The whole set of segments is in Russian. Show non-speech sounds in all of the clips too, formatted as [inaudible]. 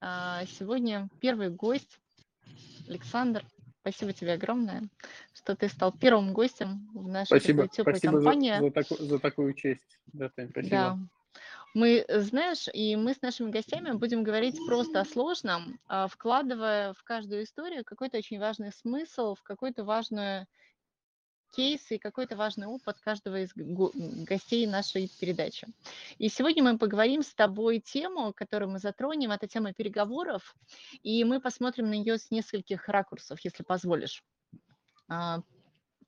А, сегодня первый гость Александр. Спасибо тебе огромное, что ты стал первым гостем в нашей Спасибо, теплой спасибо за, компании. за, таку- за такую честь. Да, Тань, Да, спасибо. мы, э, знаешь, и мы с нашими гостями будем говорить просто о сложном, а, вкладывая в каждую историю какой-то очень важный смысл, в какую-то важную кейс и какой-то важный опыт каждого из го- гостей нашей передачи. И сегодня мы поговорим с тобой тему, которую мы затронем, это тема переговоров, и мы посмотрим на нее с нескольких ракурсов, если позволишь. А,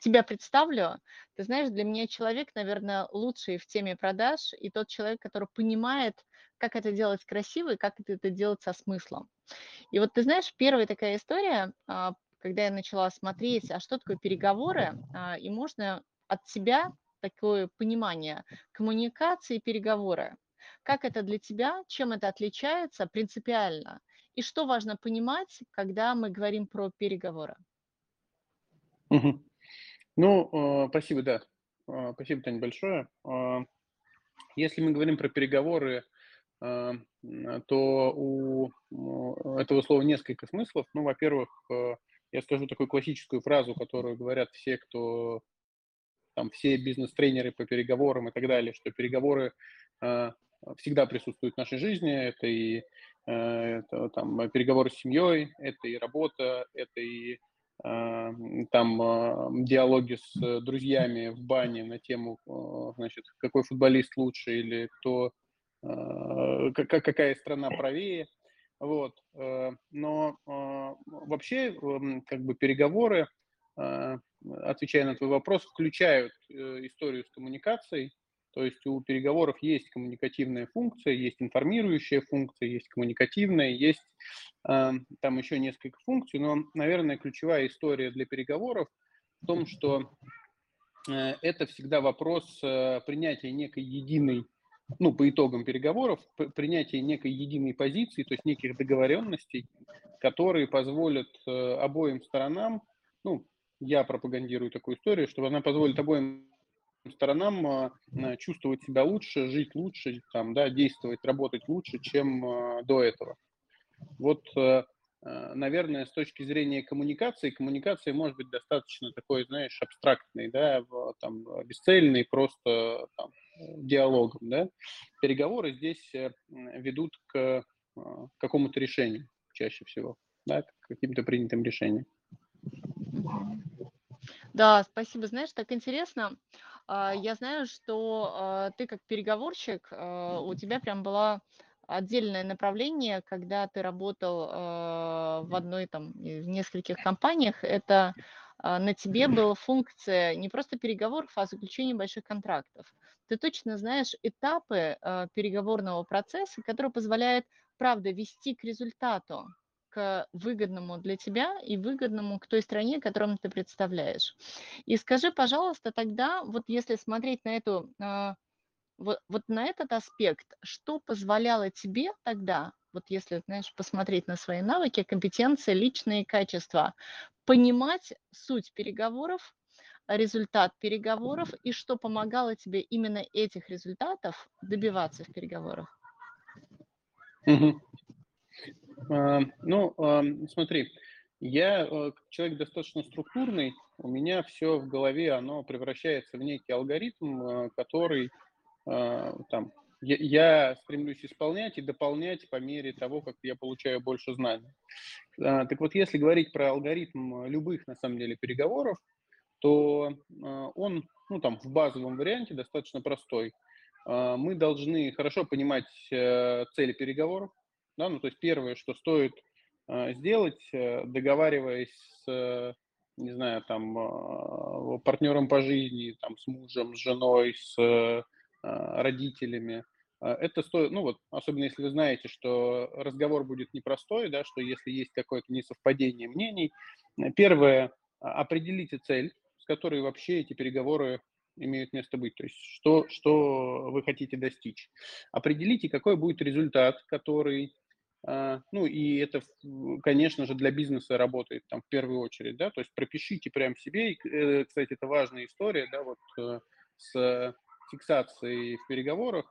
Тебя представлю. Ты знаешь, для меня человек, наверное, лучший в теме продаж и тот человек, который понимает, как это делать красиво и как это это делать со смыслом. И вот ты знаешь, первая такая история, а, когда я начала смотреть, а что такое переговоры, а, и можно от себя такое понимание коммуникации и переговоры. Как это для тебя, чем это отличается принципиально, и что важно понимать, когда мы говорим про переговоры. Ну, э, спасибо, да. Э, Спасибо, Тань, большое. Если мы говорим про переговоры, то у этого слова несколько смыслов. Ну, во-первых, я скажу такую классическую фразу, которую говорят все, кто там все бизнес-тренеры по переговорам и так далее, что переговоры э, всегда присутствуют в нашей жизни. Это и э, это, там, переговоры с семьей, это и работа, это и э, там э, диалоги с друзьями в бане на тему, э, значит, какой футболист лучше или кто, э, кака- какая страна правее. Вот. э, Но э, вообще, эм, как бы переговоры, э, отвечая на твой вопрос, включают историю с коммуникацией. То есть у переговоров есть коммуникативная функция, есть информирующая функция, есть коммуникативная, есть там еще несколько функций, но, наверное, ключевая история для переговоров в том, что это всегда вопрос принятия некой единой, ну, по итогам переговоров, п- принятия некой единой позиции, то есть неких договоренностей, которые позволят э, обоим сторонам, ну, я пропагандирую такую историю, чтобы она позволит обоим сторонам э, чувствовать себя лучше, жить лучше, там, да, действовать, работать лучше, чем э, до этого. Вот, наверное, с точки зрения коммуникации, коммуникация может быть достаточно такой, знаешь, абстрактной, да, там, э, бесцельной, просто там, э, диалогом, да. Переговоры здесь э, ведут к э, какому-то решению чаще всего, да, к каким-то принятым решениям. Да, спасибо. Знаешь, так интересно. А, Я знаю, что а, ты как переговорщик, а, у тебя прям было отдельное направление, когда ты работал а, в одной там, в нескольких компаниях. Это а, на тебе была функция не просто переговоров, а заключения больших контрактов. Ты точно знаешь этапы а, переговорного процесса, которые позволяют, правда, вести к результату к выгодному для тебя и выгодному к той стране, которую ты представляешь. И скажи, пожалуйста, тогда, вот если смотреть на эту, вот, вот на этот аспект, что позволяло тебе тогда, вот если, знаешь, посмотреть на свои навыки, компетенции, личные качества, понимать суть переговоров, результат переговоров и что помогало тебе именно этих результатов добиваться в переговорах? А, Ну, ам, смотри, я э, человек достаточно структурный, у меня все в голове, оно превращается в некий алгоритм, э, который а, там я, стремлюсь исполнять и дополнять по мере того, как я получаю больше знаний. А, Так вот, если говорить про алгоритм любых, на самом деле, переговоров, то а, он, ну, там, в базовом варианте достаточно простой. А, Мы должны хорошо понимать э, цели переговоров, да, ну, то есть первое, что стоит а, сделать, э, договариваясь с, э, не знаю, там, а, партнером по жизни, там, с мужем, с женой, с а, родителями, а, это стоит, ну вот, особенно если вы знаете, что разговор будет непростой, да, что если есть какое-то несовпадение мнений, э, первое, а, определите цель, с которой вообще эти переговоры имеют место быть, то есть что, что вы хотите достичь. Определите, какой будет результат, который а, ну и это, конечно же, для бизнеса работает там в первую очередь, да, то есть пропишите прям себе, и, э, кстати, это важная история, да, вот э, с фиксацией в переговорах,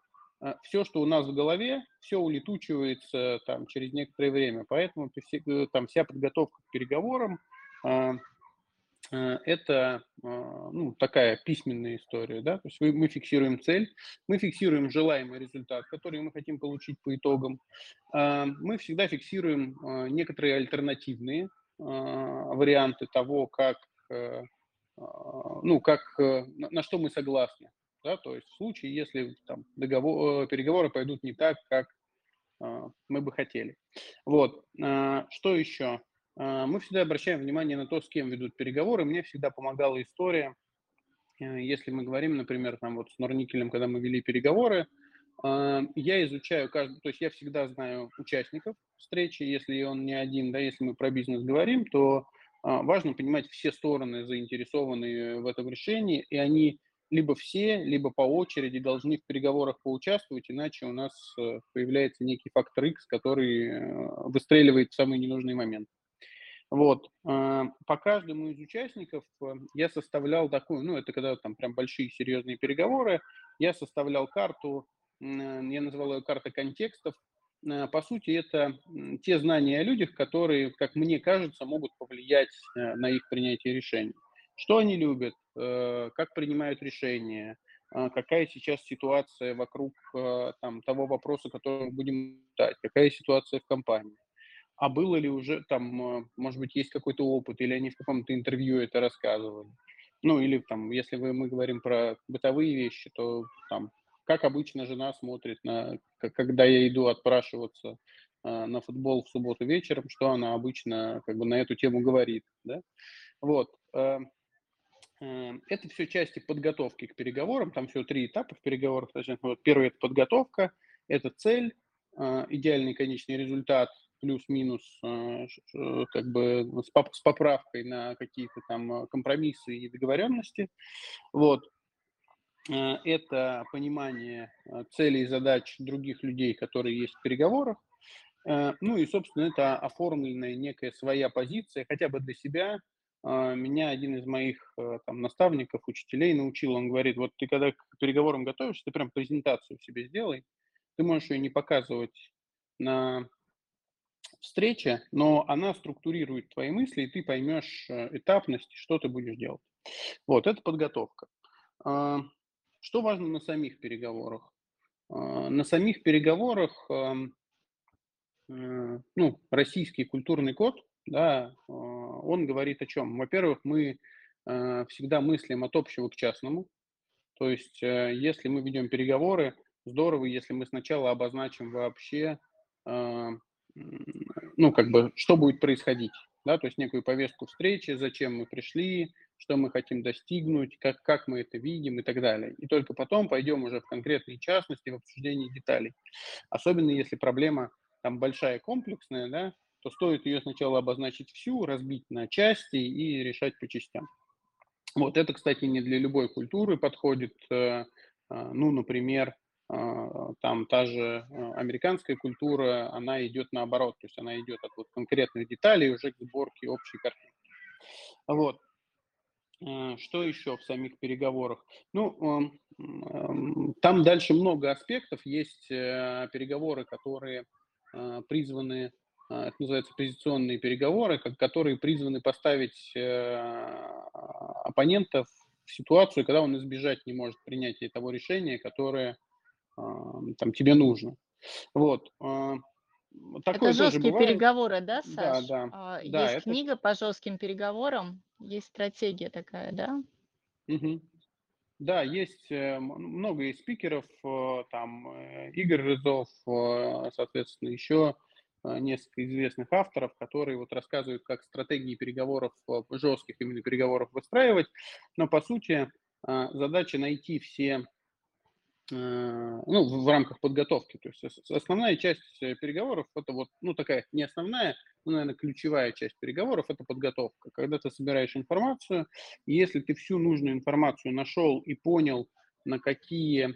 все, что у нас в голове, все улетучивается там через некоторое время. Поэтому там вся подготовка к переговорам Э, это а, ну, такая письменная история, да, то есть мы фиксируем цель, мы фиксируем желаемый результат, который мы хотим получить по итогам, а, мы всегда фиксируем а, некоторые альтернативные варианты того, как, э, ну, как, э, на что мы согласны, да, то есть в случае, если там договор, переговоры пойдут не так, как мы бы хотели. Вот, что еще? А, мы всегда обращаем внимание на то, с кем ведут переговоры. Мне всегда помогала история, э, если мы говорим, например, там вот с Норникелем, когда мы вели переговоры, а, я изучаю каждый, то есть я всегда знаю участников встречи, если он не один, да, если мы про бизнес говорим, то а, важно понимать все стороны заинтересованные в этом решении, и они либо все, либо по очереди должны в переговорах поучаствовать, иначе у нас э, появляется некий фактор X, который э, выстреливает в самый ненужный момент. Вот. А, по каждому из участников э, я составлял такую, ну, это когда там прям большие серьезные переговоры, я составлял карту, э, я называл ее карта контекстов. Э, по сути, это те знания о людях, которые, как мне кажется, могут повлиять на их принятие решений. Что они любят, как принимают решения, какая сейчас ситуация вокруг там, того вопроса, который мы будем дать, какая ситуация в компании а было ли уже там, э, может быть, есть какой-то опыт, или они в каком-то интервью это рассказывали. Ну, или там, если вы, мы говорим про бытовые вещи, то там, как обычно жена смотрит на, когда я иду отпрашиваться э, на футбол в субботу вечером, что она обычно как бы на эту тему говорит, да. Вот. Э, э, это все части подготовки к переговорам, там всего три этапа в переговорах. Вот первый – это подготовка, это цель, э, идеальный конечный результат – плюс-минус э, как бы с поправкой на какие-то там э, компромиссы и договоренности. Вот. Э, это понимание целей и задач других людей, которые есть в переговорах. Ну и, собственно, это оформленная некая своя позиция, хотя бы для себя. Меня один из моих там, наставников, учителей научил, он говорит, вот ты когда к переговорам готовишься, ты прям презентацию себе сделай, ты можешь ее не показывать на встреча, но она структурирует твои мысли, и ты поймешь э, этапность, что ты будешь делать. Вот, это подготовка. А, что важно на самих переговорах? А, на самих переговорах э, ну, российский культурный код, да, а, он говорит о чем? Во-первых, мы э, всегда мыслим от общего к частному. То есть, если мы ведем переговоры, здорово, если мы сначала обозначим вообще ну, как бы, что будет происходить, да, то есть некую повестку встречи, зачем мы пришли, что мы хотим достигнуть, как, как мы это видим и так далее. И только потом пойдем уже в конкретные частности, в обсуждение деталей. Особенно если проблема там большая, комплексная, да, то стоит ее сначала обозначить всю, разбить на части и решать по частям. Вот это, кстати, не для любой культуры подходит. Э, э, ну, например, а, там та же американская культура, она идет наоборот, то есть она идет от вот конкретных деталей уже к сборке общей картинки. Вот. Что еще в самих переговорах? Ну, там дальше много аспектов. Есть э, переговоры, которые призваны, это называется позиционные переговоры, которые призваны поставить э, оппонента в ситуацию, когда он избежать не может принятия того решения, которое там тебе нужно. Вот. А, такое это жесткие бывает. переговоры, да, Саш? Да, да. А, есть да, это... книга по жестким переговорам, есть стратегия такая, да? Угу. Да, есть э, много из спикеров, э, там Игорь Рызов, соответственно, еще несколько известных авторов, которые вот рассказывают, как стратегии переговоров, жестких именно переговоров выстраивать. Но по сути задача найти все Э, ну, в рамках подготовки. То есть основная часть э, переговоров это вот, ну, такая не основная, но, наверное, ключевая часть переговоров это подготовка. Когда ты собираешь информацию, и если ты всю нужную информацию нашел и понял, на какие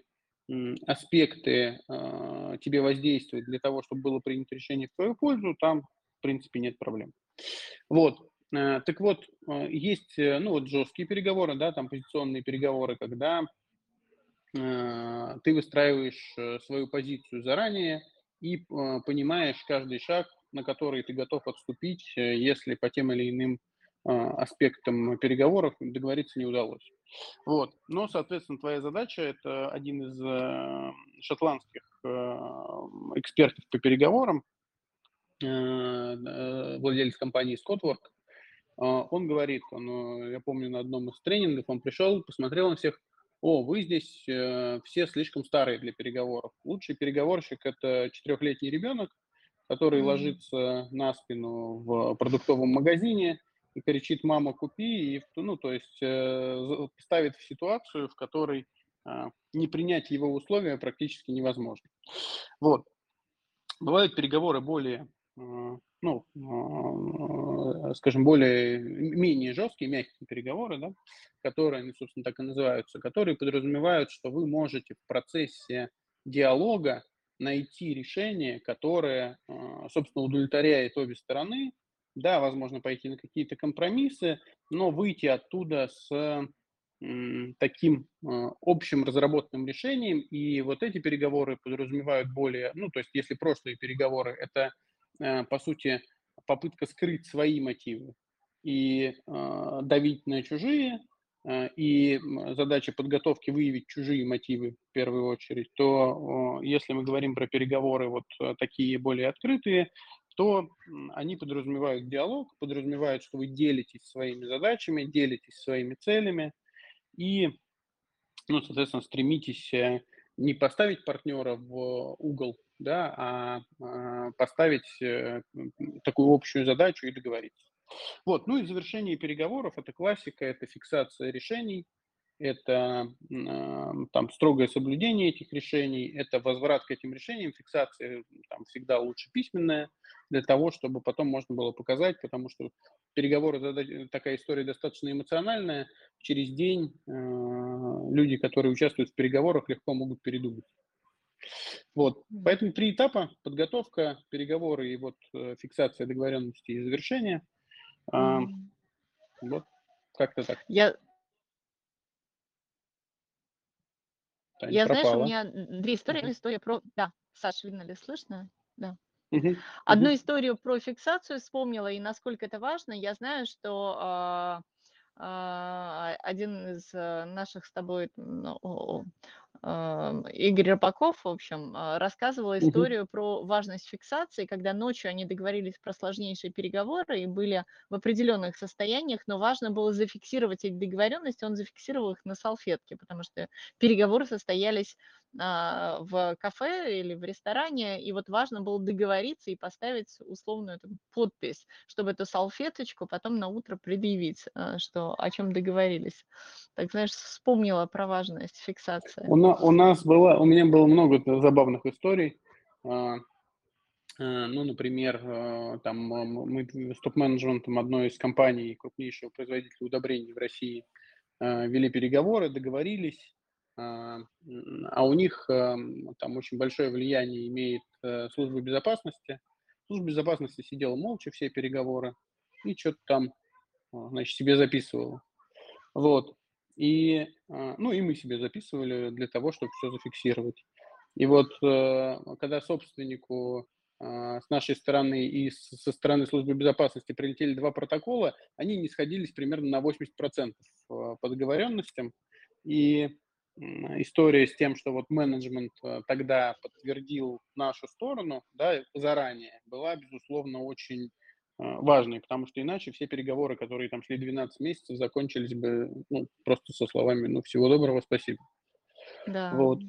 аспекты э, тебе воздействуют для того, чтобы было принято решение в твою пользу, там, в принципе, нет проблем. Вот. Э, так вот, э, есть, ну, вот жесткие переговоры, да, там позиционные переговоры, когда э, ты выстраиваешь э, свою позицию заранее и э, понимаешь каждый шаг, на который ты готов отступить, э, если по тем или иным аспектам переговоров договориться не удалось. Вот. Но, соответственно, твоя задача – это один из э, шотландских э, экспертов по переговорам, э, владелец компании Scottwork, а, он говорит, он, я помню, на одном из тренингов он пришел, посмотрел на всех, о, вы здесь все слишком старые для переговоров. Лучший переговорщик – это четырехлетний ребенок, который mm-hmm. ложится на спину в продуктовом магазине кричит «мама, купи», и, ну, то есть э, ставит в ситуацию, в которой э, не принять его условия практически невозможно. Вот. Бывают переговоры более э, ну, а, скажем, более, менее жесткие, мягкие переговоры, да, которые, они, собственно, так и называются, которые подразумевают, что вы можете в процессе диалога найти решение, которое, собственно, удовлетворяет обе стороны, да, возможно, пойти на какие-то компромиссы, но выйти оттуда с таким а, общим разработанным решением, и вот эти переговоры подразумевают более, ну, то есть если прошлые переговоры – это Э, по сути, попытка скрыть свои мотивы и э, давить на чужие, э, и задача подготовки выявить чужие мотивы в первую очередь, то если мы говорим про переговоры вот такие более открытые, то они подразумевают диалог, подразумевают, что вы делитесь своими задачами, делитесь своими целями и, ну, соответственно, стремитесь не поставить партнера в угол, да, а, а поставить э, такую общую задачу и договориться. Вот, ну и завершение переговоров – это классика, это фиксация решений, это там строгое соблюдение этих решений, это возврат к этим решениям, фиксация там всегда лучше письменная, для того, чтобы потом можно было показать, потому что переговоры, такая история достаточно эмоциональная, через день э, люди, которые участвуют в переговорах, легко могут передумать. Вот, поэтому три этапа: подготовка, переговоры и вот э, фиксация договоренности и завершение. А, вот, как-то так. Я Таня Я, знаешь, у меня две истории. Одна история про... Да, Саша, видно ли, слышно? Да. Мгм, Одну историю про фиксацию вспомнила, и насколько это важно. Я знаю, что а, а, один из э, наших с тобой Игорь Рыбаков, в общем, а, рассказывал историю про важность фиксации, когда ночью они договорились про сложнейшие переговоры и были в определенных состояниях, но важно было зафиксировать эти договоренности, он зафиксировал их на салфетке, потому что переговоры состоялись в кафе или в ресторане, и вот важно было договориться и поставить условную там, подпись, чтобы эту салфеточку потом на утро предъявить, а, что о чем договорились. Так, знаешь, вспомнила про важность фиксации. У, на, у нас было, у меня было много забавных историй. А, ну, например, там мы с топ-менеджментом одной из компаний, крупнейшего производителя удобрений в России, вели переговоры, договорились, а, а у них эм, там очень большое влияние имеет э, служба безопасности. Служба безопасности сидела молча все переговоры и что-то там, а, значит, себе записывала. Вот. И, а, ну, и мы себе записывали для того, чтобы все зафиксировать. И вот э, когда собственнику с нашей стороны и со стороны службы безопасности прилетели два протокола, они не сходились примерно на 80% э, по договоренностям. И история с тем, что вот менеджмент э, тогда подтвердил нашу сторону, да, заранее, была, безусловно, очень э, важной, потому что иначе все переговоры, которые там шли 12 месяцев, закончились бы ну, просто со словами «ну, всего доброго, спасибо». Да. Вот.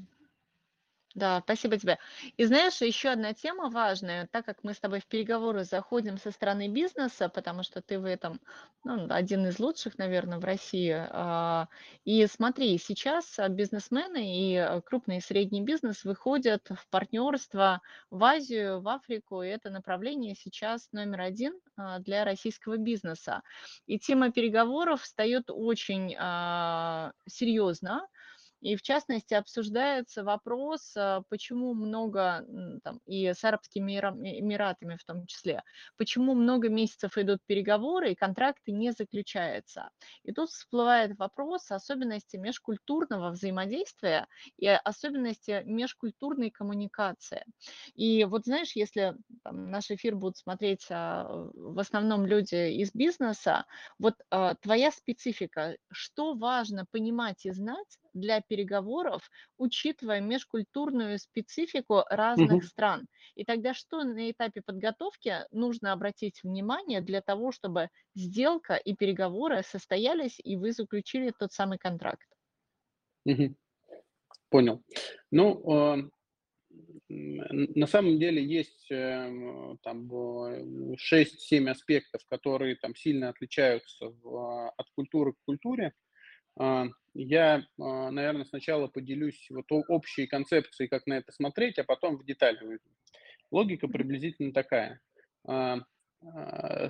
Да, спасибо тебе. И знаешь, еще одна тема важная, так как мы с тобой в переговоры заходим со стороны бизнеса, потому что ты в этом ну, один из лучших, наверное, в России. а, И смотри, сейчас а, бизнесмены и а, крупный и средний бизнес выходят в партнерство в Азию, в Африку, и это направление сейчас номер один для российского бизнеса. И тема переговоров встает очень серьезно, И в частности обсуждается вопрос, а, почему много, там, и с Арабскими Эмиратами в том числе, почему много месяцев идут переговоры и контракты не заключаются. И тут всплывает вопрос особенности межкультурного взаимодействия и особенности межкультурной коммуникации. И вот знаешь, если там, наш эфир будут смотреть а, в основном люди из бизнеса, вот а, твоя специфика, что важно понимать и знать для переговоров, учитывая межкультурную специфику разных Мгм. стран? И тогда что на этапе подготовки нужно обратить внимание для того, чтобы сделка и переговоры состоялись, и вы заключили тот самый контракт? Мгм. Понял. Ну, а, на самом деле есть эм, там 6-7 аспектов, которые там сильно отличаются в, от культуры к культуре. А, я, а, наверное, сначала поделюсь вот общей концепцией, как на это смотреть, а потом в детали выйду. Логика приблизительно такая.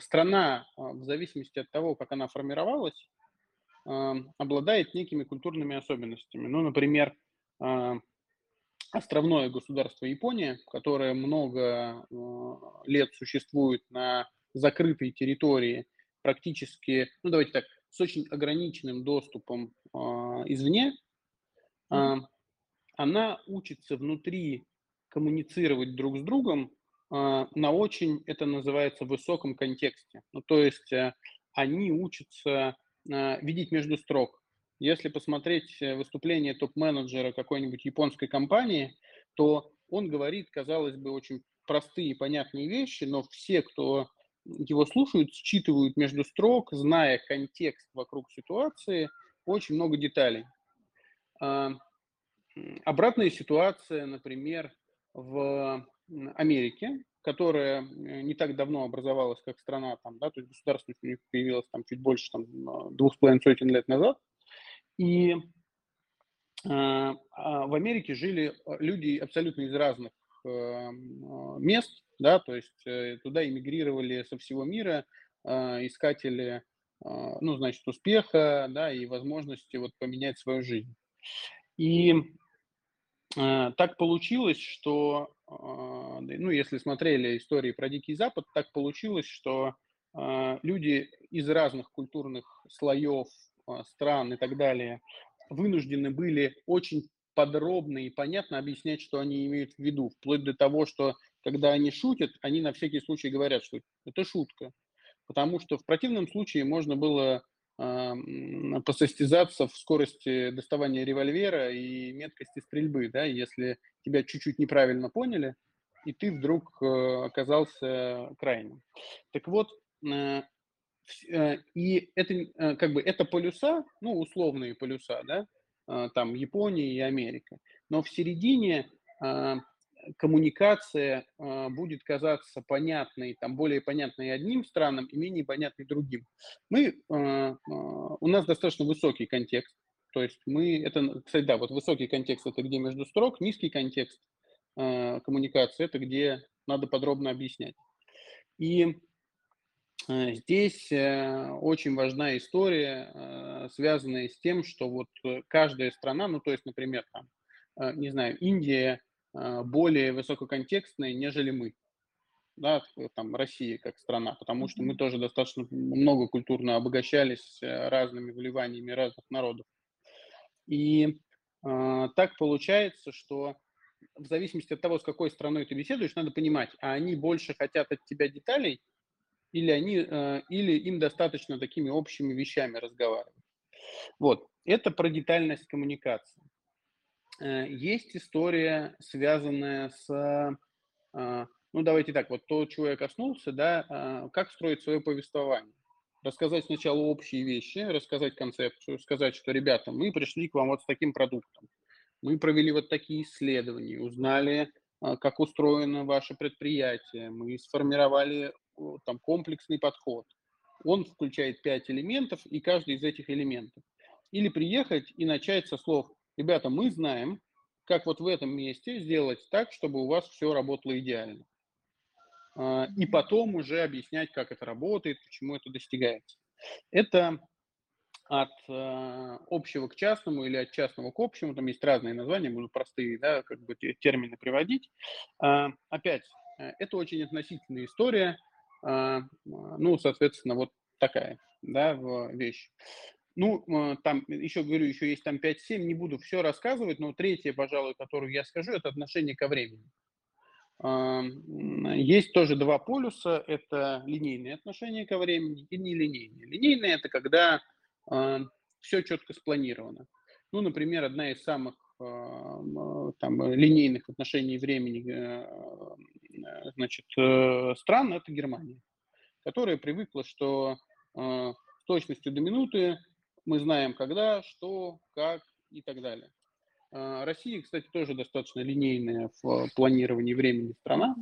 Страна, в зависимости от того, как она формировалась, обладает некими культурными особенностями. Ну, например, островное государство Япония, которое много лет существует на закрытой территории, практически, ну давайте так, с очень ограниченным доступом э, извне, э, она учится внутри коммуницировать друг с другом э, на очень, это называется, высоком контексте. Ну, то есть э, они учатся э, видеть между строк, если посмотреть э, выступление топ-менеджера какой-нибудь японской компании, то он говорит, казалось бы, очень простые и понятные вещи, но все, кто его слушают, считывают между строк, зная контекст вокруг ситуации, очень много деталей. А, обратная ситуация, например, в Америке, которая э, не так давно образовалась как страна, там, да, то есть государственность у них появилась там чуть больше там, двух с половиной сотен лет назад, и а, а в Америке жили а, люди абсолютно из разных эм, мест, да, то есть э, туда эмигрировали со всего мира искатели, ну, значит, успеха, да, и возможности вот поменять свою жизнь. И так получилось, что, ну, если смотрели истории про Дикий Запад, так получилось, что люди из разных культурных слоев а, стран и так далее вынуждены были очень подробно и понятно объяснять, что они имеют в виду, вплоть до того, что когда они шутят, они на всякий случай говорят, что это шутка. Потому что в противном случае можно было э, посостязаться в скорости доставания револьвера и меткости стрельбы, да, если тебя чуть-чуть неправильно поняли, и ты вдруг э, оказался крайним. Так вот, э, Э, и это как бы это полюса, ну, условные полюса, да, там Япония и Америка. Но в середине коммуникация будет казаться понятной, там более понятной одним странам и менее понятной другим. Мы, у нас достаточно высокий контекст, то есть мы, это, кстати, да, вот высокий контекст это где между строк, низкий контекст коммуникации это где надо подробно объяснять. И Э, здесь э, очень важна история, э, связанная с тем, что вот каждая страна, ну то есть, например, там, не знаю, Индия более высококонтекстная, нежели мы, да, там Россия как страна, потому что мы тоже достаточно много культурно обогащались разными вливаниями разных народов. И э, так получается, что в зависимости от того, с какой страной ты беседуешь, надо понимать, а они больше хотят от тебя деталей, или, они, э, или им достаточно такими общими вещами разговаривать. Вот, это про детальность коммуникации. Э, есть история, связанная с, э, ну давайте так, вот то, чего я коснулся, да, как строить свое повествование. Рассказать сначала общие вещи, рассказать концепцию, сказать, что, ребята, мы пришли к вам вот с таким продуктом. Мы провели вот такие исследования, узнали, как устроено ваше предприятие, мы сформировали там комплексный подход. Он включает пять элементов, и каждый из этих элементов. Или приехать и начать со слов, ребята, мы знаем, как вот в этом месте сделать так, чтобы у вас все работало идеально. А, и потом уже объяснять, как это работает, почему это достигается. Это от э, общего к частному или от частного к общему, там есть разные названия, буду простые, да, как бы термины приводить. Э, опять, э, это очень относительная история, э, ну, соответственно, вот такая, да, вещь. Ну, э, там, еще говорю, еще есть там 5-7, не буду все рассказывать, но третье, пожалуй, которую я скажу, это отношение ко времени. Есть тоже два полюса, это линейные отношения ко времени и нелинейные. Линейные – это когда все четко спланировано. Ну, например, одна из самых там, линейных отношений времени э, значит, э, стран – это Германия, которая привыкла, что с точностью до минуты мы знаем, когда, что, как и так далее. А, Россия, кстати, тоже достаточно линейная в планировании времени страна.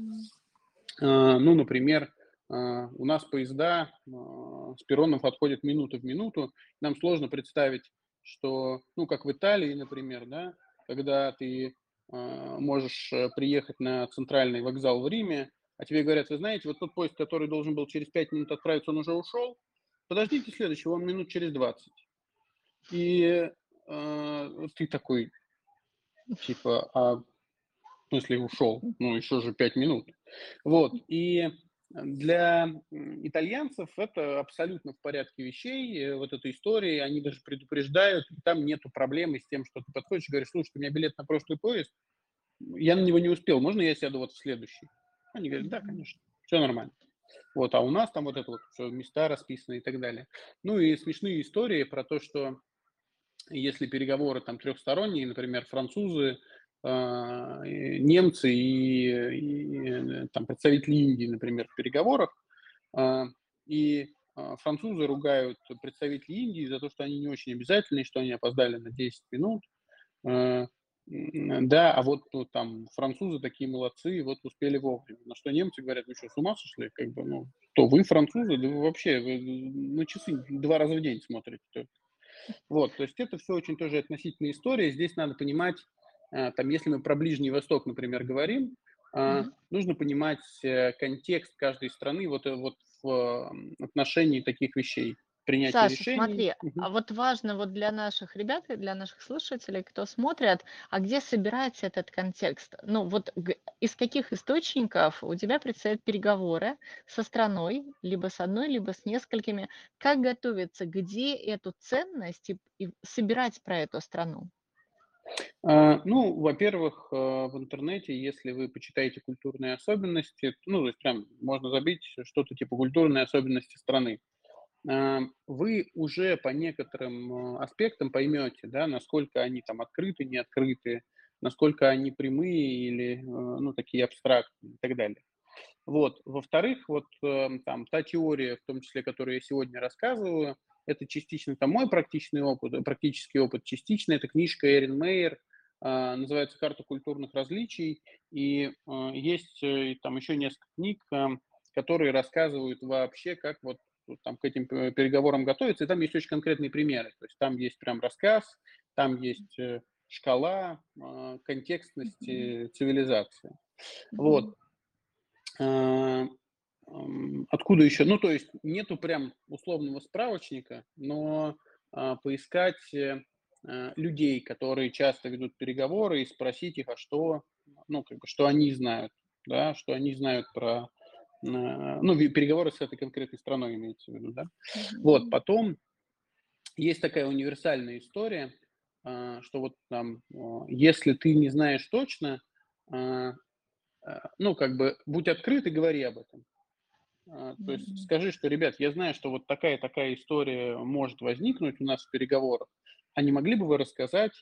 А, ну, например, а, у нас поезда с перронов отходят минуту в минуту. Нам сложно представить, что, ну, как в Италии, например, да, когда ты можешь э, приехать на центральный вокзал в Риме, а тебе говорят, вы знаете, вот тот поезд, который должен был через 5 минут отправиться, он уже ушел, подождите следующего, он минут через 20. И э, ты такой, типа, а в смысле ушел? Ну, еще же пять минут. Вот, и для итальянцев это абсолютно в порядке вещей, вот эта история, они даже предупреждают, там нету проблемы с тем, что ты подходишь и говоришь, слушай, у меня билет на прошлый поезд, я на него не успел, можно я сяду вот в следующий? Они говорят, да, конечно, все нормально. Вот, а у нас там вот это вот все, места расписаны и так далее. Ну и смешные истории про то, что если переговоры там трехсторонние, например, французы, а, немцы и, и там представители Индии, например, в переговорах, а, и а, французы ругают представителей Индии за то, что они не очень обязательны, что они опоздали на 10 минут. Да, а вот ну, там французы такие молодцы, вот успели вовремя. На что немцы говорят, вы что, с ума сошли? Как бы, ну, то вы французы, да вы вообще вы на часы два раза в день смотрите. Вот, то есть это все очень тоже относительная история. Здесь надо понимать, а, там, если мы про Ближний Восток, например, говорим, mm-hmm. нужно понимать э, контекст каждой страны вот, э, вот в отношении таких вещей принятия Саша, решений. смотри, а вот важно вот для наших ребят и для наших слушателей, кто смотрит, а где собирается этот контекст? Ну вот из каких источников у тебя предстоят переговоры со страной, либо с одной, либо с несколькими? Как готовиться, где эту ценность и, и собирать про эту страну? А, ну, во-первых, э, в интернете, если вы почитаете культурные особенности, ну, то есть прям можно забить что-то типа культурные особенности страны. Вы уже по некоторым э, аспектам поймете, да, насколько они там открыты, не открыты, насколько они прямые или, э, ну, такие абстрактные и так далее. Вот. Во-вторых, вот э, там та теория, в том числе, которую я сегодня рассказываю, это частично там мой практичный опыт, практический опыт, частично это книжка Эрин Мейер, а, называется «Карта культурных различий», и есть там еще несколько книг, которые рассказывают вообще, как вот там к этим переговорам готовиться, и там есть очень конкретные примеры. То есть там есть прям рассказ, там есть э, шкала а, контекстности цивилизации. Вот. А, откуда еще? Ну, то есть нету прям условного справочника, но а, поискать э, людей, которые часто ведут переговоры, и спросить их, а что, ну, как бы, что они знают, да, что они знают про ну, переговоры с этой конкретной страной имеется в виду, да. Вот, потом есть такая универсальная история, а, что вот там, если ты не знаешь точно, а, а, ну, как бы, будь открыт и говори об этом. То есть скажи, что, ребят, я знаю, что вот такая-такая история может возникнуть у нас в переговорах, а не могли бы вы рассказать,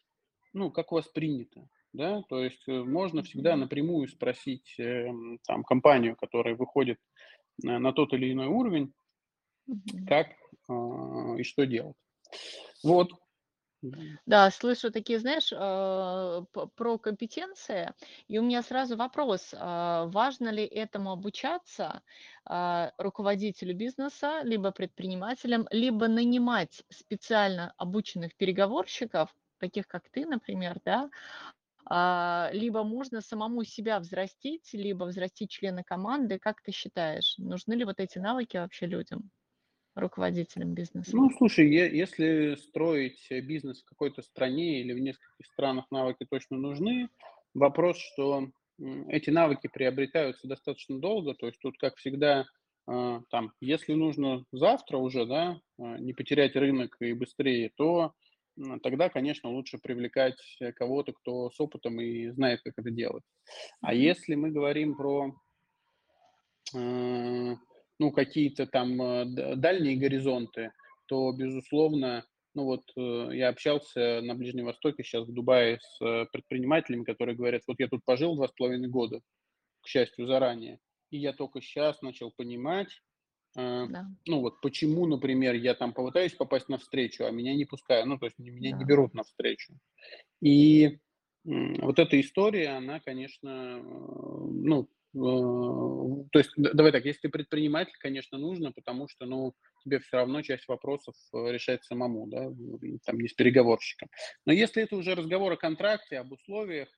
ну, как у вас принято? Да, то есть э, можно всегда напрямую спросить э, там компанию, которая выходит на тот или иной уровень, как э, и что делать. Вот. Да, слышу такие, знаешь, а, про компетенции, и у меня сразу вопрос, а, важно ли этому обучаться а, руководителю бизнеса, либо предпринимателям, либо нанимать специально обученных переговорщиков, таких как ты, например, да, а, либо можно самому себя взрастить, либо взрастить члена команды. Как ты считаешь, нужны ли вот эти навыки вообще людям руководителем бизнеса? Ну, слушай, если строить бизнес в какой-то стране или в нескольких странах, навыки точно нужны. Вопрос, что эти навыки приобретаются достаточно долго, то есть тут, как всегда, а, там, если нужно завтра уже, да, а, не потерять рынок и быстрее, то тогда, конечно, лучше привлекать кого-то, кто с опытом и знает, как это делать. А если мы говорим про а, ну, какие-то там дальние горизонты, то, безусловно, ну вот э, я общался на Ближнем Востоке, сейчас в Дубае с э, предпринимателями, которые говорят, вот я тут пожил два с половиной года, к счастью, заранее, и я только сейчас начал понимать, э, Да, ну вот почему, например, я там попытаюсь попасть на встречу, а меня не пускают, ну то есть меня не да. берут на встречу. И вот эта история, она, конечно, э, ну, э, то есть, давай так, если ты предприниматель, конечно, нужно, потому что, ну, тебе все равно часть вопросов э, решать самому, да, там не с переговорщиком. Но если это уже разговор о контракте, об условиях,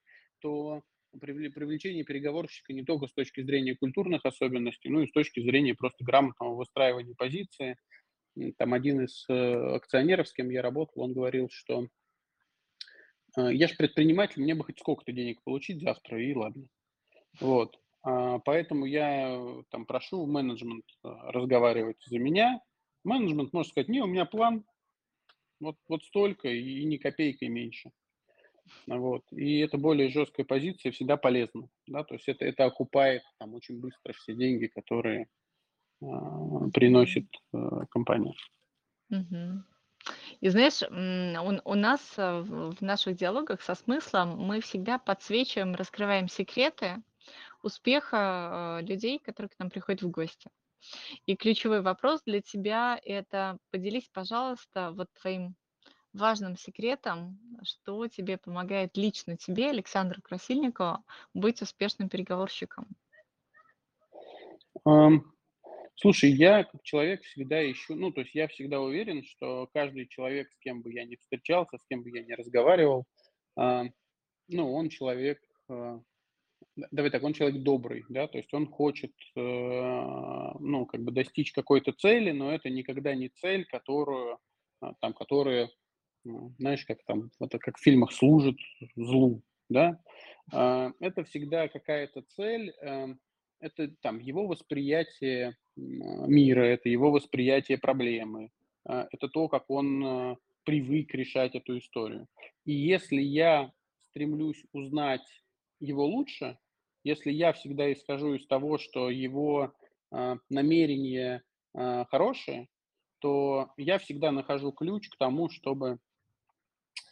то привлечение переговорщика не только с точки зрения культурных особенностей, но и с точки зрения просто грамотного выстраивания позиции. Там один из акционеров, с кем я работал, он говорил, что я же предприниматель, мне бы хоть сколько-то денег получить завтра, и ладно. Вот. А, поэтому я э, там прошу менеджмент э, разговаривать за меня. Менеджмент может сказать, не, у меня план вот, вот столько и ни копейкой меньше. Вот. И это более жесткая позиция всегда полезна. Да? То есть это, это окупает там, очень быстро все деньги, которые э, приносит э, компания. И знаешь, у, у нас в наших диалогах со смыслом мы всегда подсвечиваем, раскрываем секреты, успеха э, людей, которые к нам приходят в гости. И ключевой вопрос для тебя– это поделись, пожалуйста, вот твоим важным секретом, что тебе помогает лично тебе, Александру Красильникову, быть успешным переговорщиком. Слушай, я как человек всегда ищу, ну, то есть я всегда уверен, что каждый человек, с кем бы я ни встречался, с кем бы я ни разговаривал, ну, он человек а, давай так, он человек добрый, да, то есть он хочет, э, ну, как бы достичь какой-то цели, но это никогда не цель, которую, а, там, которая, знаешь, как там, это как в фильмах служит злу, да, а, это всегда какая-то цель, э, это там его восприятие мира, это его восприятие проблемы, а, это то, как он э, привык решать эту историю. И если я стремлюсь узнать его лучше, если я всегда исхожу из того, что его э, намерения хорошие, то я всегда нахожу ключ к тому, чтобы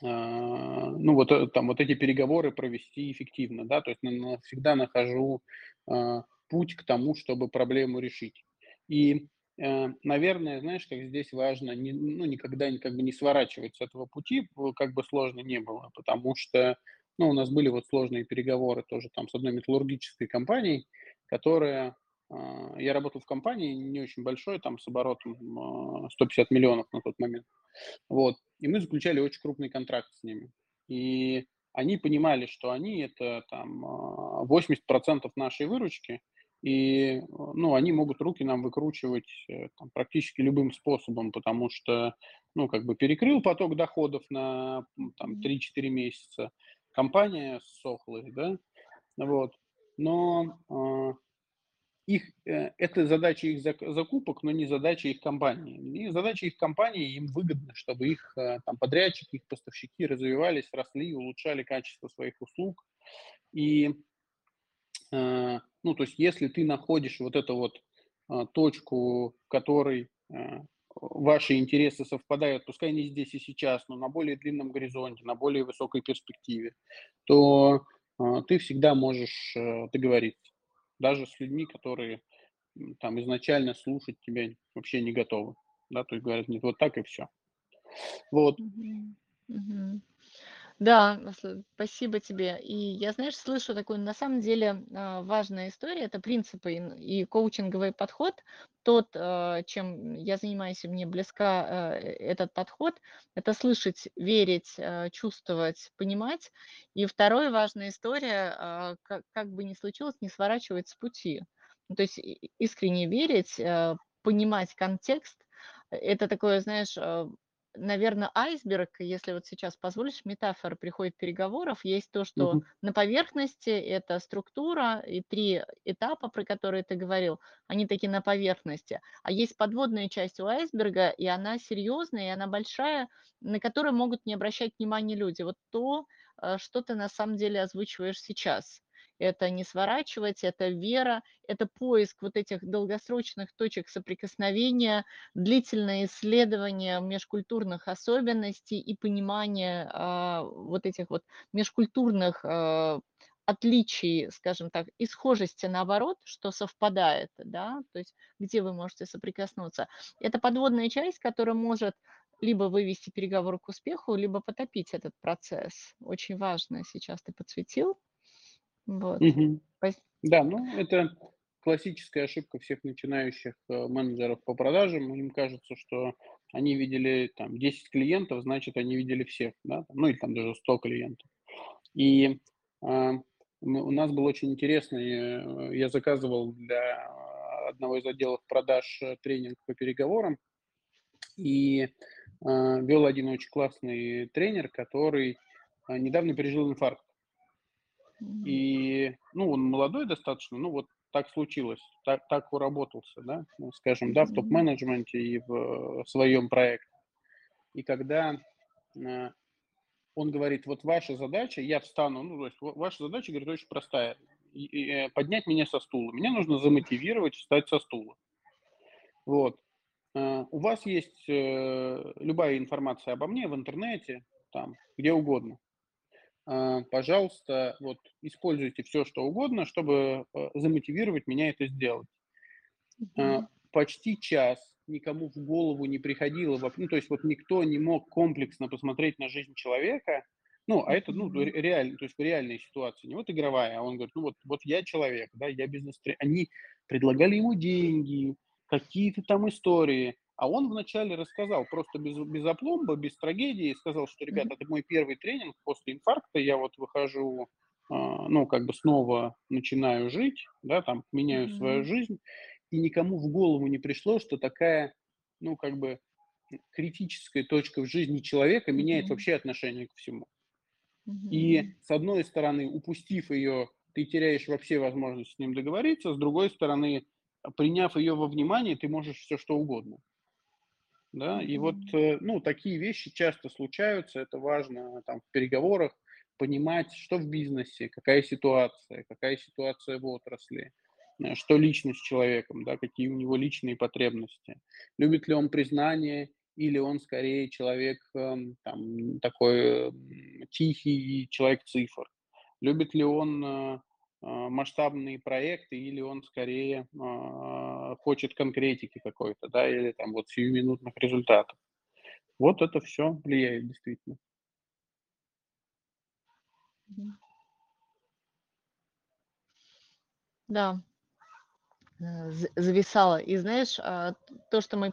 ну вот э, там вот эти переговоры провести эффективно, да, то есть всегда нахожу э, путь к тому, чтобы проблему решить. И э, наверное, знаешь, как здесь важно, не, ну, никогда как бы не сворачивать с этого пути, как бы сложно не было, потому что ну, у нас были вот сложные переговоры тоже там с одной металлургической компанией, которая... А, я работал в компании не очень большой, там с оборотом 150 а, миллионов на тот момент. Вот. И мы заключали очень крупный контракт с ними. И они понимали, что они это там 80% а, нашей выручки, и ну, они могут руки нам выкручивать э, там, практически любым способом, потому что ну, как бы перекрыл поток доходов на там, 3-4 месяца, компания сохлая, да, вот, но их, э, это задача их закупок, но не задача их компании. И задача их компании, им выгодно, чтобы их э, там, подрядчики, их поставщики развивались, росли, улучшали качество своих услуг. И, э, ну, то есть, если ты находишь вот эту вот точку, в которой ваши интересы совпадают, пускай не здесь и сейчас, но на более длинном горизонте, на более высокой перспективе, то ты всегда можешь договориться, даже с людьми, которые там изначально слушать тебя вообще не готовы, да, то есть говорят, нет, вот так и все. Вот. Мгм. Мгм. Да, спасибо тебе. И я, знаешь, слышу такую, на самом деле, а, важная история, это принципы и, коучинговый подход. Тот, а, чем я занимаюсь, мне близка а, э, этот подход, это слышать, верить, а, чувствовать, понимать. И вторая важная история, как, как бы ни случилось, не сворачивать с пути. Ну, то есть искренне верить, понимать контекст, это такое, знаешь, э, наверное, айсберг, если вот сейчас позволишь, метафора приходит переговоров, есть то, что Мгм. на поверхности это структура и три этапа, про которые ты говорил, они такие на поверхности, а есть подводная часть у айсберга, и она серьезная, и она большая, на которую могут не обращать внимания люди. Вот то, э, что ты на самом деле озвучиваешь сейчас. Это не сворачивать, это вера, это поиск вот этих долгосрочных точек соприкосновения, длительное исследование межкультурных особенностей и понимание а, вот этих вот межкультурных а, отличий, скажем так, и схожести наоборот, что совпадает, да, то есть где вы можете соприкоснуться. Это подводная часть, которая может либо вывести переговоры к успеху, либо потопить этот процесс. Очень важно сейчас ты подсветил. Вот. Мгм. Пос- Да, ну это классическая ошибка всех начинающих э, менеджеров по продажам. Им кажется, что они видели там 10 клиентов, значит, они видели всех, да, там, ну или там даже 100 клиентов. И а, мы- у нас был очень интересный, э, я заказывал для одного из отделов продаж э, тренинг по переговорам, и а, вел один очень классный тренер, который а, недавно пережил инфаркт. И, ну, он молодой достаточно, ну, вот так случилось, так, так уработался, да, ну, скажем, да, в топ-менеджменте и в, своем проекте. И когда э, он говорит, вот ваша задача, я встану, ну, то есть ва- ваша задача, говорит, очень простая, и- и, э, поднять меня со стула. Меня нужно замотивировать встать со стула. Вот. Э, У вас есть э, любая информация обо мне в интернете, там, где угодно пожалуйста, вот используйте все, что угодно, чтобы э, замотивировать меня это сделать. А, Мгм. Почти час никому в голову не приходило, ну, то есть вот никто не мог комплексно посмотреть на жизнь человека, ну, а это, ну, реально, то есть в реальной ситуации, не вот игровая, а он говорит, ну, вот, вот я человек, да, я бизнес Они предлагали ему деньги, какие-то там истории, а он вначале рассказал просто без, без опломба, без трагедии, сказал, что, ребята, это мой первый тренинг после инфаркта, я вот выхожу, а, ну, как бы снова начинаю жить, да, там, меняю свою Мгм. жизнь, и никому в голову не пришло, что такая, ну, как бы критическая точка в жизни человека меняет Мгм. вообще отношение ко всему. И с одной стороны, упустив ее, ты теряешь вообще возможность с ним договориться, с другой стороны, приняв ее во внимание, ты можешь все что угодно. Да, и вот, э, ну, такие вещи часто случаются, это важно там в переговорах понимать, что в бизнесе, какая ситуация, какая ситуация в отрасли, э, что лично с человеком, да, какие у него личные потребности. Любит ли он признание или он скорее человек эм, там, такой м, тихий человек цифр. Любит ли он э, масштабные проекты, или он скорее а, хочет конкретики какой-то, да, или там вот сиюминутных результатов. Вот это все влияет действительно. Да, э, зависала. И знаешь, а, то, что мы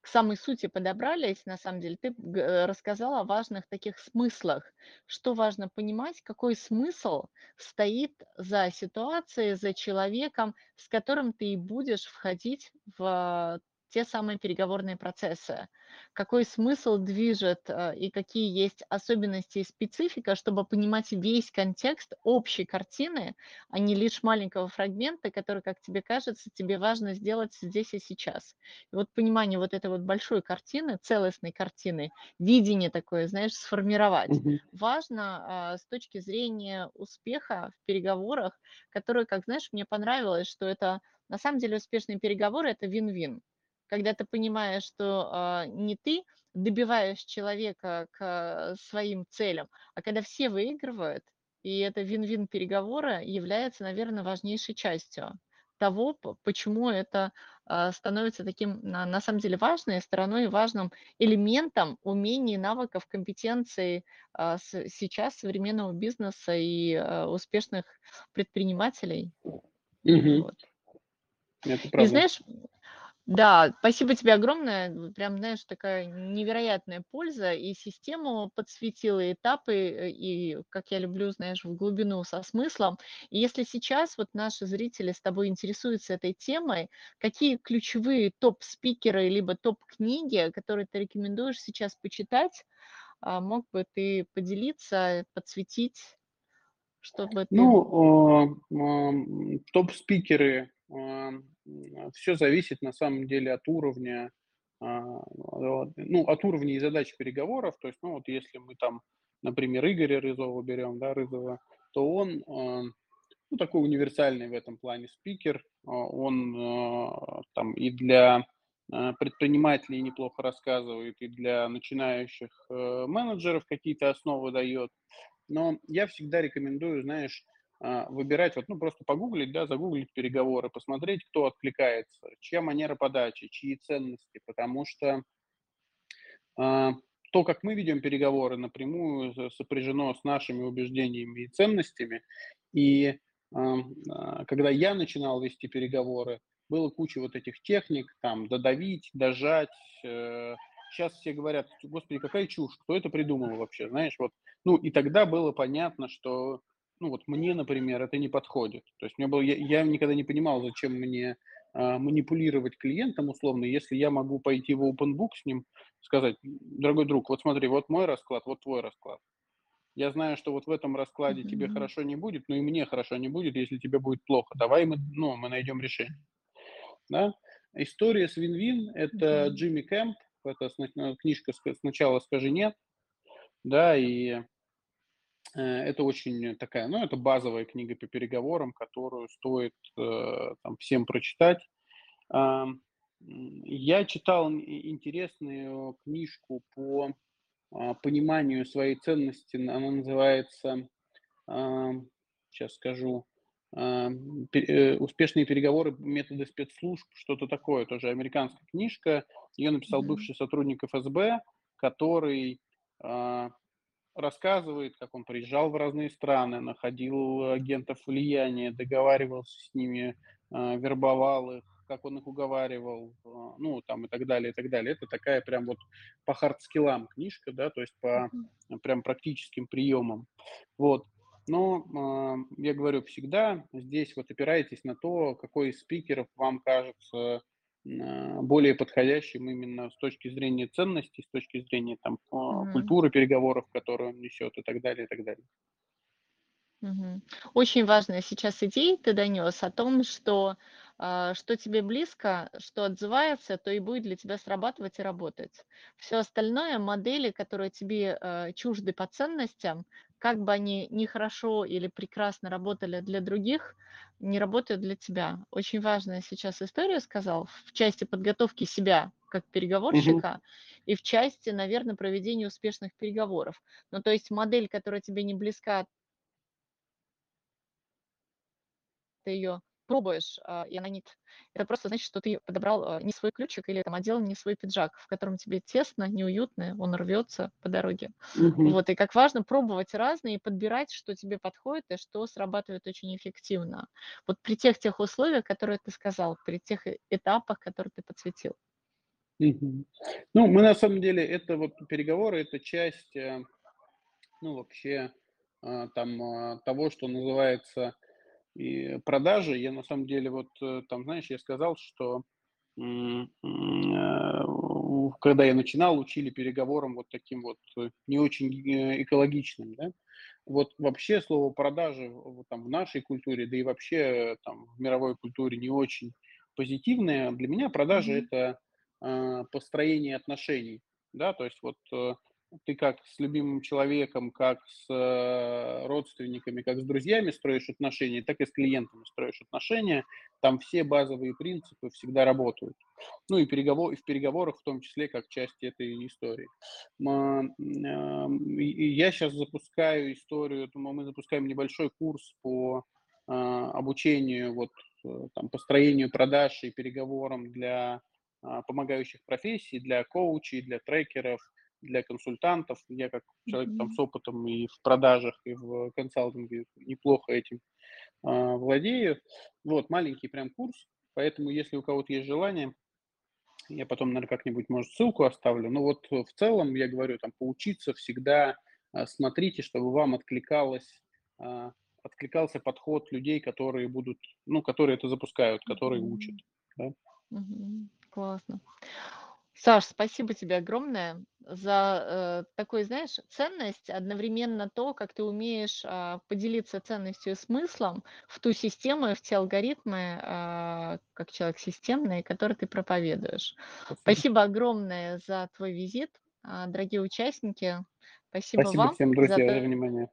к самой сути подобрались, на самом деле, ты э, рассказала о важных таких смыслах. Что важно понимать, какой смысл стоит за ситуацией, за человеком, с которым ты и будешь входить в те самые переговорные процессы. Какой смысл движет э, и какие есть особенности и специфика, чтобы понимать весь контекст общей картины, а не лишь маленького фрагмента, который, как тебе кажется, тебе важно сделать здесь и сейчас. И вот понимание вот этой вот большой картины, целостной картины, видение такое, знаешь, сформировать, важно а, с точки зрения успеха в переговорах, которые, как знаешь, мне понравилось, что это на самом деле успешные переговоры– это вин-вин. Когда ты понимаешь, что а, не ты добиваешь человека к а, своим целям, а когда все выигрывают, и это вин-вин переговора является, наверное, важнейшей частью того, почему это а, становится таким, на, самом деле, важной стороной, важным элементом умений, навыков, компетенций а, сейчас современного бизнеса и а, успешных предпринимателей. Мгм. Вот. Это И знаешь, Да, спасибо тебе огромное. Прям, знаешь, такая невероятная польза. И систему подсветила, этапы, э, и, как я люблю, знаешь, в глубину со смыслом. И если сейчас вот наши зрители с тобой интересуются этой темой, какие ключевые топ-спикеры либо топ-книги, которые ты рекомендуешь сейчас почитать, а, мог бы ты поделиться, подсветить, чтобы Ну, а, топ-спикеры, все зависит на самом деле от уровня, а, ну, от уровня и задач переговоров. То есть, ну, вот если мы там, например, Игоря Рызова берем, да, Рызова, то он, а, ну, такой универсальный в этом плане спикер. А, Он а, там и для а, предпринимателей неплохо рассказывает, и для начинающих э, менеджеров какие-то основы дает. Но я всегда рекомендую, знаешь, а, выбирать, вот, ну, просто погуглить, да, загуглить переговоры, посмотреть, кто откликается, чья манера подачи, чьи ценности, потому что а, то, как мы ведем переговоры, напрямую со- сопряжено с нашими убеждениями и ценностями. И а, когда я начинал вести переговоры, было куча вот этих техник, там, додавить, дожать. Сейчас все говорят, господи, какая чушь, кто это придумал вообще, знаешь, вот. Ну, и тогда было понятно, что ну вот мне, например, это не подходит. То есть мне было, я, я никогда не понимал, зачем мне а, манипулировать клиентом условно, если я могу пойти в open book с ним, сказать, дорогой друг, вот смотри, вот мой расклад, вот твой расклад. Я знаю, что вот в этом раскладе тебе Мгм. хорошо не будет, но и мне хорошо не будет, если тебе будет плохо. Давай мы, ну, мы найдем решение. Да? История с Вин-Вин– это Мгм. Джимми Кэмп, это сна- книжка «Ска- «Сначала скажи нет», да, и это очень такая, ну, это базовая книга по переговорам, которую стоит э, там, всем прочитать. Я читал ин- интересную книжку по а, пониманию своей ценности. Она называется, сейчас скажу, э, «Успешные переговоры. Методы спецслужб», что-то такое, тоже американская книжка. Ее написал бывший сотрудник ФСБ, который а, рассказывает, как он приезжал в разные страны, находил агентов влияния, договаривался с ними, а, вербовал их, как он их уговаривал, а, ну, там и так далее, и так далее. Это такая прям вот по хардскиллам книжка, да, то есть по прям практическим приемам. Вот. Но а, я говорю, всегда здесь вот опирайтесь на то, какой из спикеров вам кажется более подходящим именно с точки зрения ценностей, с точки зрения там Мгм. культуры переговоров, которую он несет и так далее, и так далее. Очень важная сейчас идея ты донес о том, что а, что тебе близко, что отзывается, то и будет для тебя срабатывать и работать. Все остальное, модели, которые тебе э, чужды по ценностям, как бы они ни хорошо или прекрасно работали для других, не работают для тебя. Очень важная сейчас история сказал в части подготовки себя как переговорщика и в части, наверное, проведения успешных переговоров. Ну, то есть модель, которая тебе не близка, ты ее пробуешь, а, и она не т это просто значит, что ты подобрал, а, не свой ключик или там одел не свой пиджак, в котором тебе тесно, неуютно, он рвется по дороге. Мгм. Вот, и как важно пробовать разные и подбирать, что тебе подходит и что срабатывает очень эффективно. Вот при тех тех условиях, которые ты сказал, при тех э этапах, которые ты подсветил. Мгм. Ну, мы на самом деле, это вот переговоры, это часть, э, ну, вообще, а, там, а, того, что называется и продажи. Я на самом деле вот, э, там, знаешь, я сказал, что э, когда я начинал, учили переговорам вот таким вот э, не очень э, экологичным, да. Вот вообще слово продажи вот там в нашей культуре, да и вообще э, там в мировой культуре не очень позитивное. Для меня продажи Мгм. это а, построение отношений, да, то есть вот э, ты как с любимым человеком, как с э, родственниками, как с друзьями строишь отношения, так и с клиентами строишь отношения. Там все базовые принципы всегда работают. Ну и, переговор, и в переговорах в том числе как часть этой истории. Ма- м, и- и Я сейчас запускаю историю, мы запускаем небольшой курс по а, обучению, вот, э, там, построению продаж и переговорам для помогающих профессий, для коучей, для трекеров, для консультантов. Я как человек там с опытом и в продажах, и в консалтинге неплохо этим а, владею. Вот, маленький прям курс, поэтому если у кого-то есть желание, Я потом, наверно, как-нибудь, может, ссылку оставлю. Но вот в целом, я говорю, там поучиться всегда, а, смотрите, чтобы вам откликалось, а, откликался подход людей, которые будут, ну, которые это запускают, которые учат, да. Классно. Саш, спасибо тебе огромное за, э, такой, знаешь, ценность, одновременно то, как ты умеешь, а, поделиться ценностью и смыслом в ту систему и в те алгоритмы, а, как человек системный, который ты проповедуешь. Спасибо. Спасибо огромное за твой визит, а, дорогие участники. Спасибо Спасибо вам всем, за друзья, за то внимание.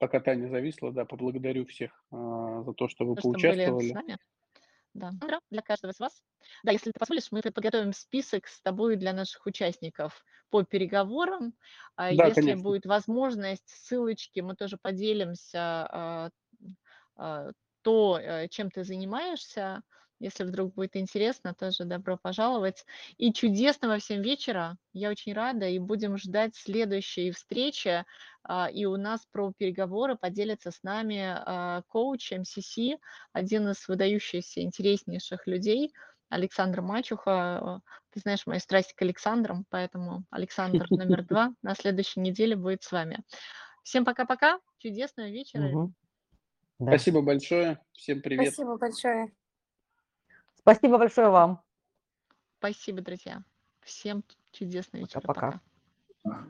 Пока Таня зависла, да, поблагодарю всех, а, за то, что вы то, что были с поучаствовали. нами. Да. Добро для каждого из вас. Да, если ты позволишь, мы подготовим список с тобой для наших участников по переговорам. А Да, если конечно. будет возможность, ссылочки, мы тоже поделимся, а, а, то, э, чем ты занимаешься. Если вдруг будет интересно, тоже добро пожаловать. И чудесного всем вечера. Я очень рада, и будем ждать следующей встречи. А, и у нас про переговоры поделится с нами, а, коуч МСС, один из выдающихся, интереснейших людей, Александр Мачуха. Ты знаешь мою страсть к Александрам, поэтому Александр номер [laughs] 2 на следующей неделе будет с вами. Всем пока-пока, чудесного вечера. Мгм. Да. Спасибо большое. Всем привет. Спасибо большое. Спасибо большое вам. Спасибо, друзья. Всем чудесного вечера. Пока-пока. Пока.